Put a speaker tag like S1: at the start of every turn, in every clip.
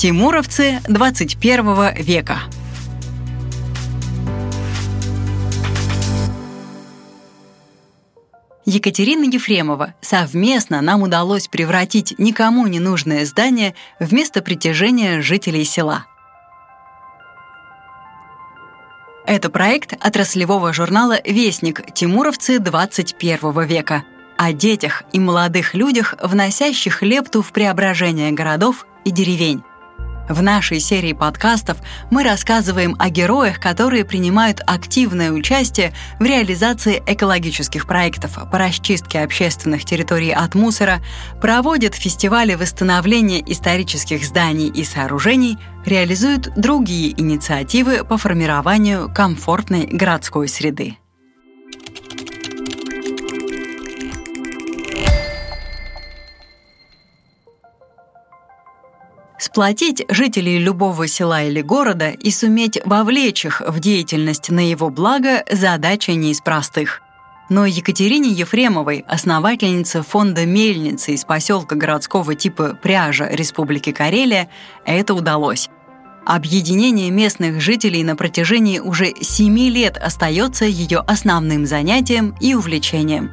S1: Тимуровцы 21 века. Екатерина Ефремова. Совместно нам удалось превратить никому не нужное здание в место притяжения жителей села. Это проект отраслевого журнала «Вестник. Тимуровцы 21 века» о детях и молодых людях, вносящих лепту в преображение городов и деревень. В нашей серии подкастов мы рассказываем о героях, которые принимают активное участие в реализации экологических проектов по расчистке общественных территорий от мусора, проводят фестивали восстановления исторических зданий и сооружений, реализуют другие инициативы по формированию комфортной городской среды. Сплотить жителей любого села или города и суметь вовлечь их в деятельность на его благо – задача не из простых. Но Екатерине Ефремовой, основательнице фонда «Мельницы» из поселка городского типа Пряжа Республики Карелия, это удалось. Объединение местных жителей на протяжении уже семи лет остается ее основным занятием и увлечением.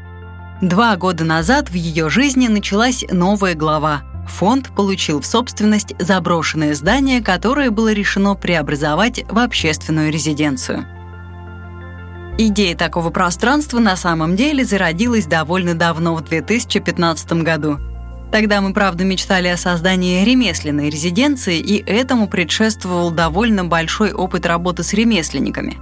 S1: Два года назад в ее жизни началась новая глава – фонд получил в собственность заброшенное здание, которое было решено преобразовать в общественную резиденцию. Идея такого пространства на самом деле зародилась довольно давно, в 2015 году. Тогда мы, правда, мечтали о создании ремесленной резиденции, и этому предшествовал довольно большой опыт работы с ремесленниками.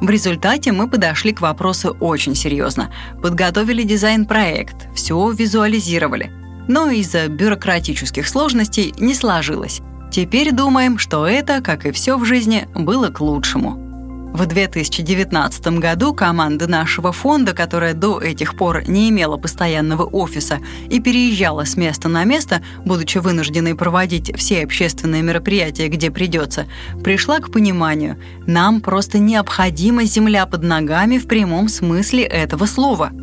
S1: В результате мы подошли к вопросу очень серьезно. Подготовили дизайн-проект, все визуализировали – но из-за бюрократических сложностей не сложилось. Теперь думаем, что это, как и все в жизни, было к лучшему. В 2019 году команда нашего фонда, которая до этих пор не имела постоянного офиса и переезжала с места на место, будучи вынужденной проводить все общественные мероприятия, где придется, пришла к пониманию, нам просто необходима земля под ногами в прямом смысле этого слова –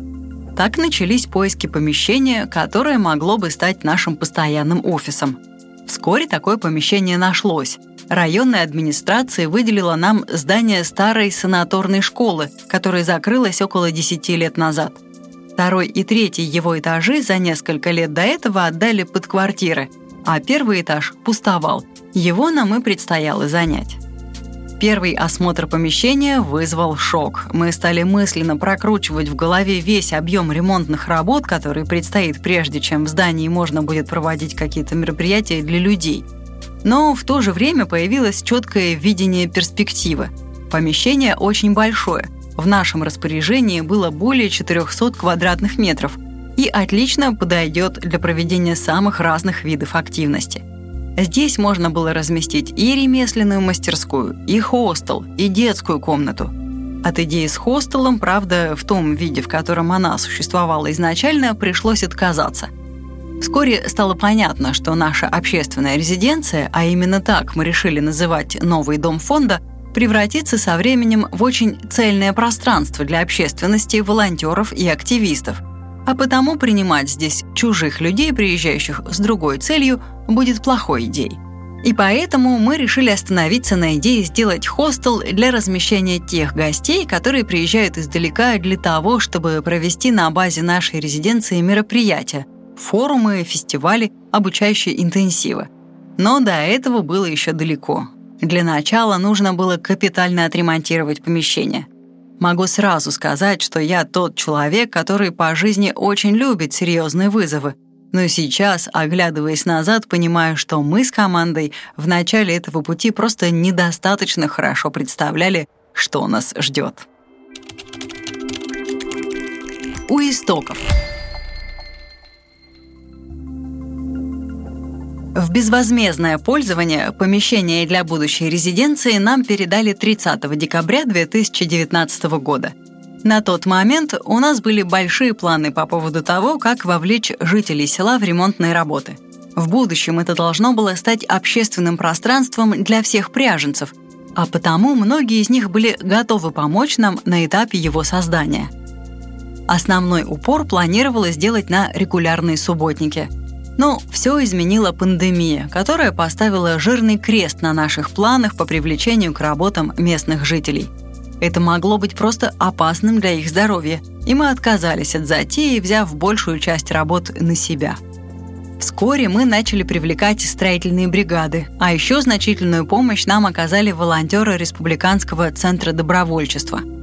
S1: так начались поиски помещения, которое могло бы стать нашим постоянным офисом. Вскоре такое помещение нашлось. Районная администрация выделила нам здание старой санаторной школы, которая закрылась около 10 лет назад. Второй и третий его этажи за несколько лет до этого отдали под квартиры, а первый этаж пустовал. Его нам и предстояло занять. Первый осмотр помещения вызвал шок. Мы стали мысленно прокручивать в голове весь объем ремонтных работ, который предстоит прежде, чем в здании можно будет проводить какие-то мероприятия для людей. Но в то же время появилось четкое видение перспективы. Помещение очень большое. В нашем распоряжении было более 400 квадратных метров и отлично подойдет для проведения самых разных видов активности – Здесь можно было разместить и ремесленную мастерскую, и хостел, и детскую комнату. От идеи с хостелом, правда, в том виде, в котором она существовала изначально, пришлось отказаться. Вскоре стало понятно, что наша общественная резиденция, а именно так мы решили называть новый дом фонда, превратится со временем в очень цельное пространство для общественности, волонтеров и активистов – а потому принимать здесь чужих людей, приезжающих с другой целью, будет плохой идеей. И поэтому мы решили остановиться на идее сделать хостел для размещения тех гостей, которые приезжают издалека для того, чтобы провести на базе нашей резиденции мероприятия, форумы, фестивали, обучающие интенсивы. Но до этого было еще далеко. Для начала нужно было капитально отремонтировать помещение – Могу сразу сказать, что я тот человек, который по жизни очень любит серьезные вызовы. Но сейчас, оглядываясь назад, понимаю, что мы с командой в начале этого пути просто недостаточно хорошо представляли, что нас ждет. У истоков. В безвозмездное пользование помещение для будущей резиденции нам передали 30 декабря 2019 года. На тот момент у нас были большие планы по поводу того, как вовлечь жителей села в ремонтные работы. В будущем это должно было стать общественным пространством для всех пряженцев, а потому многие из них были готовы помочь нам на этапе его создания. Основной упор планировалось сделать на регулярные субботники – Но все изменила пандемия, которая поставила жирный крест на наших планах по привлечению к работам местных жителей. Это могло быть просто опасным для их здоровья, и мы отказались от затеи, взяв большую часть работ на себя. Вскоре мы начали привлекать строительные бригады, а еще значительную помощь нам оказали волонтеры Республиканского центра добровольчества –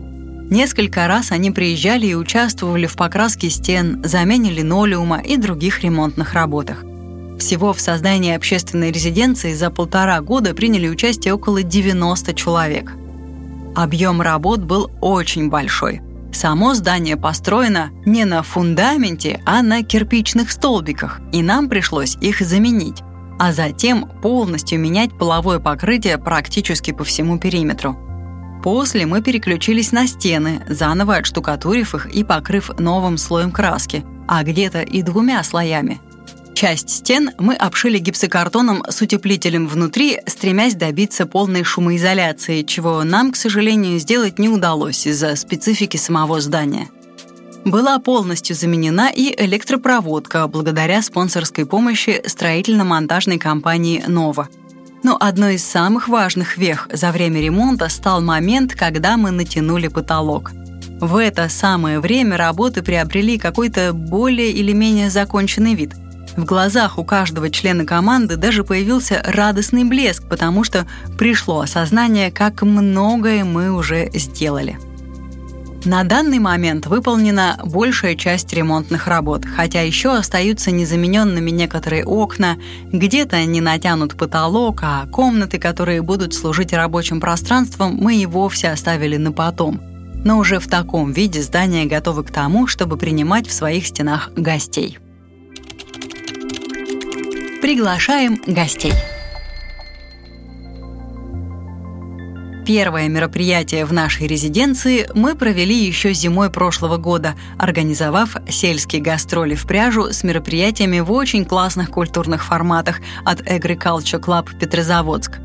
S1: Несколько раз они приезжали и участвовали в покраске стен, замене линолеума и других ремонтных работах. Всего в создании общественной резиденции за полтора года приняли участие около 90 человек. Объем работ был очень большой. Само здание построено не на фундаменте, а на кирпичных столбиках, и нам пришлось их заменить, а затем полностью менять половое покрытие практически по всему периметру – После мы переключились на стены, заново отштукатурив их и покрыв новым слоем краски, а где-то и двумя слоями. Часть стен мы обшили гипсокартоном с утеплителем внутри, стремясь добиться полной шумоизоляции, чего нам, к сожалению, сделать не удалось из-за специфики самого здания. Была полностью заменена и электропроводка благодаря спонсорской помощи строительно-монтажной компании «Нова», но одной из самых важных вех за время ремонта стал момент, когда мы натянули потолок. В это самое время работы приобрели какой-то более или менее законченный вид. В глазах у каждого члена команды даже появился радостный блеск, потому что пришло осознание, как многое мы уже сделали. На данный момент выполнена большая часть ремонтных работ, хотя еще остаются незамененными некоторые окна, где-то не натянут потолок, а комнаты, которые будут служить рабочим пространством, мы и вовсе оставили на потом. Но уже в таком виде здание готово к тому, чтобы принимать в своих стенах гостей. Приглашаем гостей. Первое мероприятие в нашей резиденции мы провели еще зимой прошлого года, организовав сельские гастроли в пряжу с мероприятиями в очень классных культурных форматах от Agriculture Club Петрозаводск.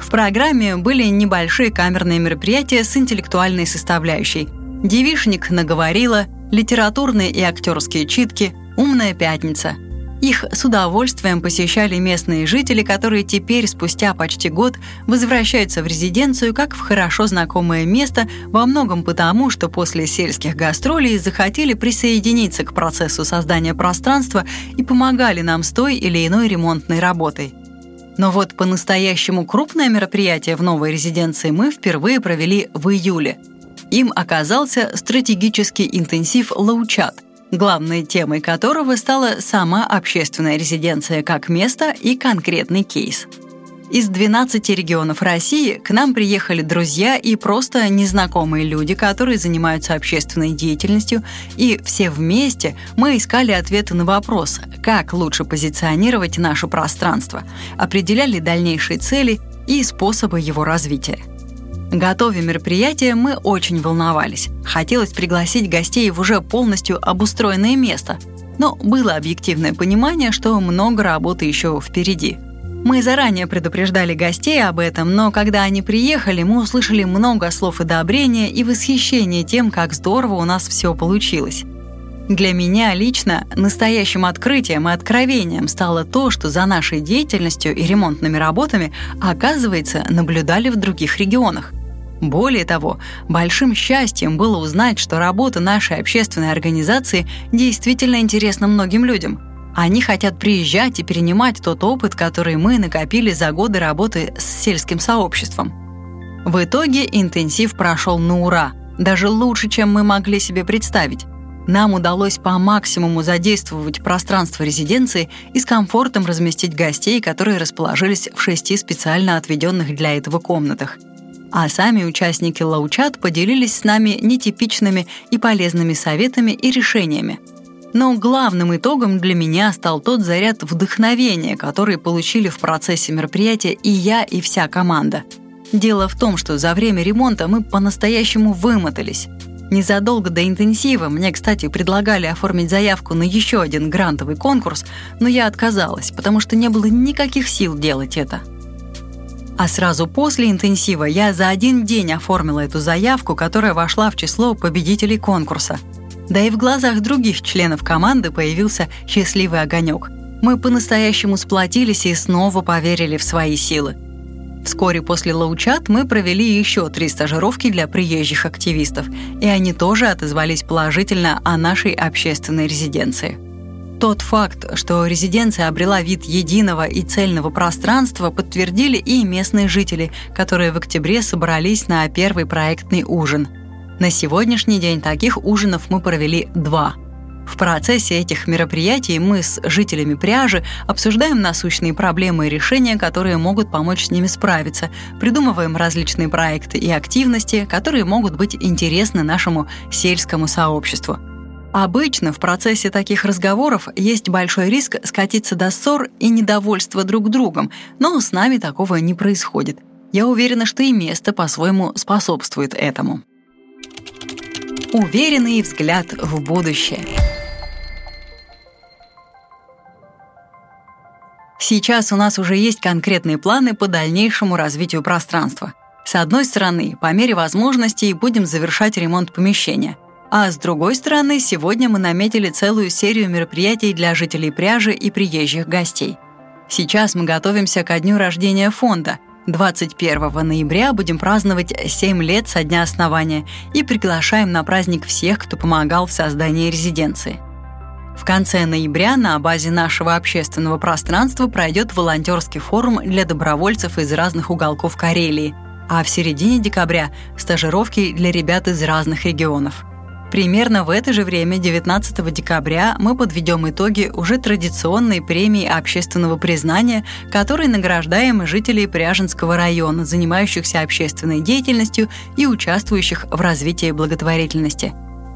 S1: В программе были небольшие камерные мероприятия с интеллектуальной составляющей. Девишник наговорила, литературные и актерские читки, умная пятница – их с удовольствием посещали местные жители, которые теперь, спустя почти год, возвращаются в резиденцию как в хорошо знакомое место, во многом потому, что после сельских гастролей захотели присоединиться к процессу создания пространства и помогали нам с той или иной ремонтной работой. Но вот по-настоящему крупное мероприятие в новой резиденции мы впервые провели в июле. Им оказался стратегический интенсив «Лаучат», главной темой которого стала сама общественная резиденция как место и конкретный кейс. Из 12 регионов России к нам приехали друзья и просто незнакомые люди, которые занимаются общественной деятельностью, и все вместе мы искали ответы на вопрос, как лучше позиционировать наше пространство, определяли дальнейшие цели и способы его развития. Готовя мероприятие, мы очень волновались. Хотелось пригласить гостей в уже полностью обустроенное место. Но было объективное понимание, что много работы еще впереди. Мы заранее предупреждали гостей об этом, но когда они приехали, мы услышали много слов одобрения и восхищения тем, как здорово у нас все получилось. Для меня лично настоящим открытием и откровением стало то, что за нашей деятельностью и ремонтными работами, оказывается, наблюдали в других регионах. Более того, большим счастьем было узнать, что работа нашей общественной организации действительно интересна многим людям. Они хотят приезжать и перенимать тот опыт, который мы накопили за годы работы с сельским сообществом. В итоге интенсив прошел на ура, даже лучше, чем мы могли себе представить. Нам удалось по максимуму задействовать пространство резиденции и с комфортом разместить гостей, которые расположились в шести специально отведенных для этого комнатах – а сами участники Лаучат поделились с нами нетипичными и полезными советами и решениями. Но главным итогом для меня стал тот заряд вдохновения, который получили в процессе мероприятия и я, и вся команда. Дело в том, что за время ремонта мы по-настоящему вымотались. Незадолго до интенсива мне, кстати, предлагали оформить заявку на еще один грантовый конкурс, но я отказалась, потому что не было никаких сил делать это. А сразу после интенсива я за один день оформила эту заявку, которая вошла в число победителей конкурса. Да и в глазах других членов команды появился счастливый огонек. Мы по-настоящему сплотились и снова поверили в свои силы. Вскоре после Лаучат мы провели еще три стажировки для приезжих активистов, и они тоже отозвались положительно о нашей общественной резиденции. Тот факт, что резиденция обрела вид единого и цельного пространства, подтвердили и местные жители, которые в октябре собрались на первый проектный ужин. На сегодняшний день таких ужинов мы провели два – в процессе этих мероприятий мы с жителями пряжи обсуждаем насущные проблемы и решения, которые могут помочь с ними справиться, придумываем различные проекты и активности, которые могут быть интересны нашему сельскому сообществу. Обычно в процессе таких разговоров есть большой риск скатиться до ссор и недовольства друг другом, но с нами такого не происходит. Я уверена, что и место по-своему способствует этому. Уверенный взгляд в будущее. Сейчас у нас уже есть конкретные планы по дальнейшему развитию пространства. С одной стороны, по мере возможностей будем завершать ремонт помещения. А с другой стороны, сегодня мы наметили целую серию мероприятий для жителей пряжи и приезжих гостей. Сейчас мы готовимся ко дню рождения фонда. 21 ноября будем праздновать 7 лет со дня основания и приглашаем на праздник всех, кто помогал в создании резиденции. В конце ноября на базе нашего общественного пространства пройдет волонтерский форум для добровольцев из разных уголков Карелии, а в середине декабря – стажировки для ребят из разных регионов. Примерно в это же время, 19 декабря, мы подведем итоги уже традиционной премии общественного признания, которой награждаем жителей Пряженского района, занимающихся общественной деятельностью и участвующих в развитии благотворительности.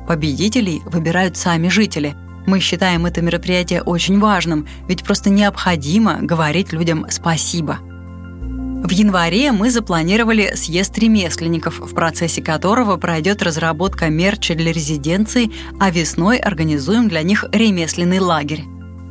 S1: Победителей выбирают сами жители – мы считаем это мероприятие очень важным, ведь просто необходимо говорить людям спасибо. В январе мы запланировали съезд ремесленников, в процессе которого пройдет разработка мерча для резиденций, а весной организуем для них ремесленный лагерь.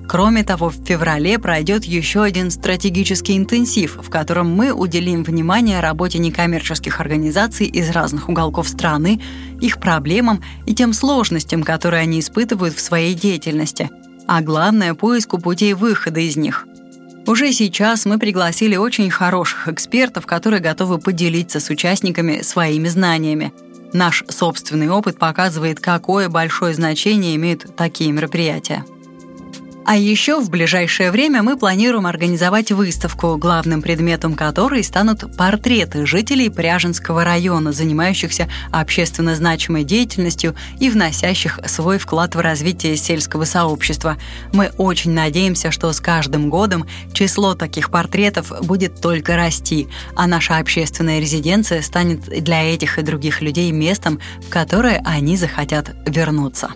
S1: Кроме того, в феврале пройдет еще один стратегический интенсив, в котором мы уделим внимание работе некоммерческих организаций из разных уголков страны, их проблемам и тем сложностям, которые они испытывают в своей деятельности, а главное – поиску путей выхода из них. Уже сейчас мы пригласили очень хороших экспертов, которые готовы поделиться с участниками своими знаниями. Наш собственный опыт показывает, какое большое значение имеют такие мероприятия. А еще в ближайшее время мы планируем организовать выставку, главным предметом которой станут портреты жителей Пряженского района, занимающихся общественно значимой деятельностью и вносящих свой вклад в развитие сельского сообщества. Мы очень надеемся, что с каждым годом число таких портретов будет только расти, а наша общественная резиденция станет для этих и других людей местом, в которое они захотят вернуться.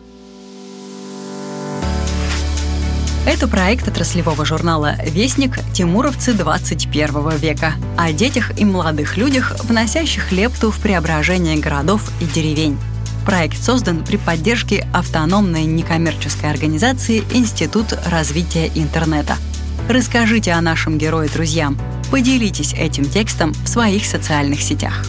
S1: Это проект отраслевого журнала «Вестник. Тимуровцы 21 века» о детях и молодых людях, вносящих лепту в преображение городов и деревень. Проект создан при поддержке автономной некоммерческой организации Институт развития интернета. Расскажите о нашем герое друзьям. Поделитесь этим текстом в своих социальных сетях.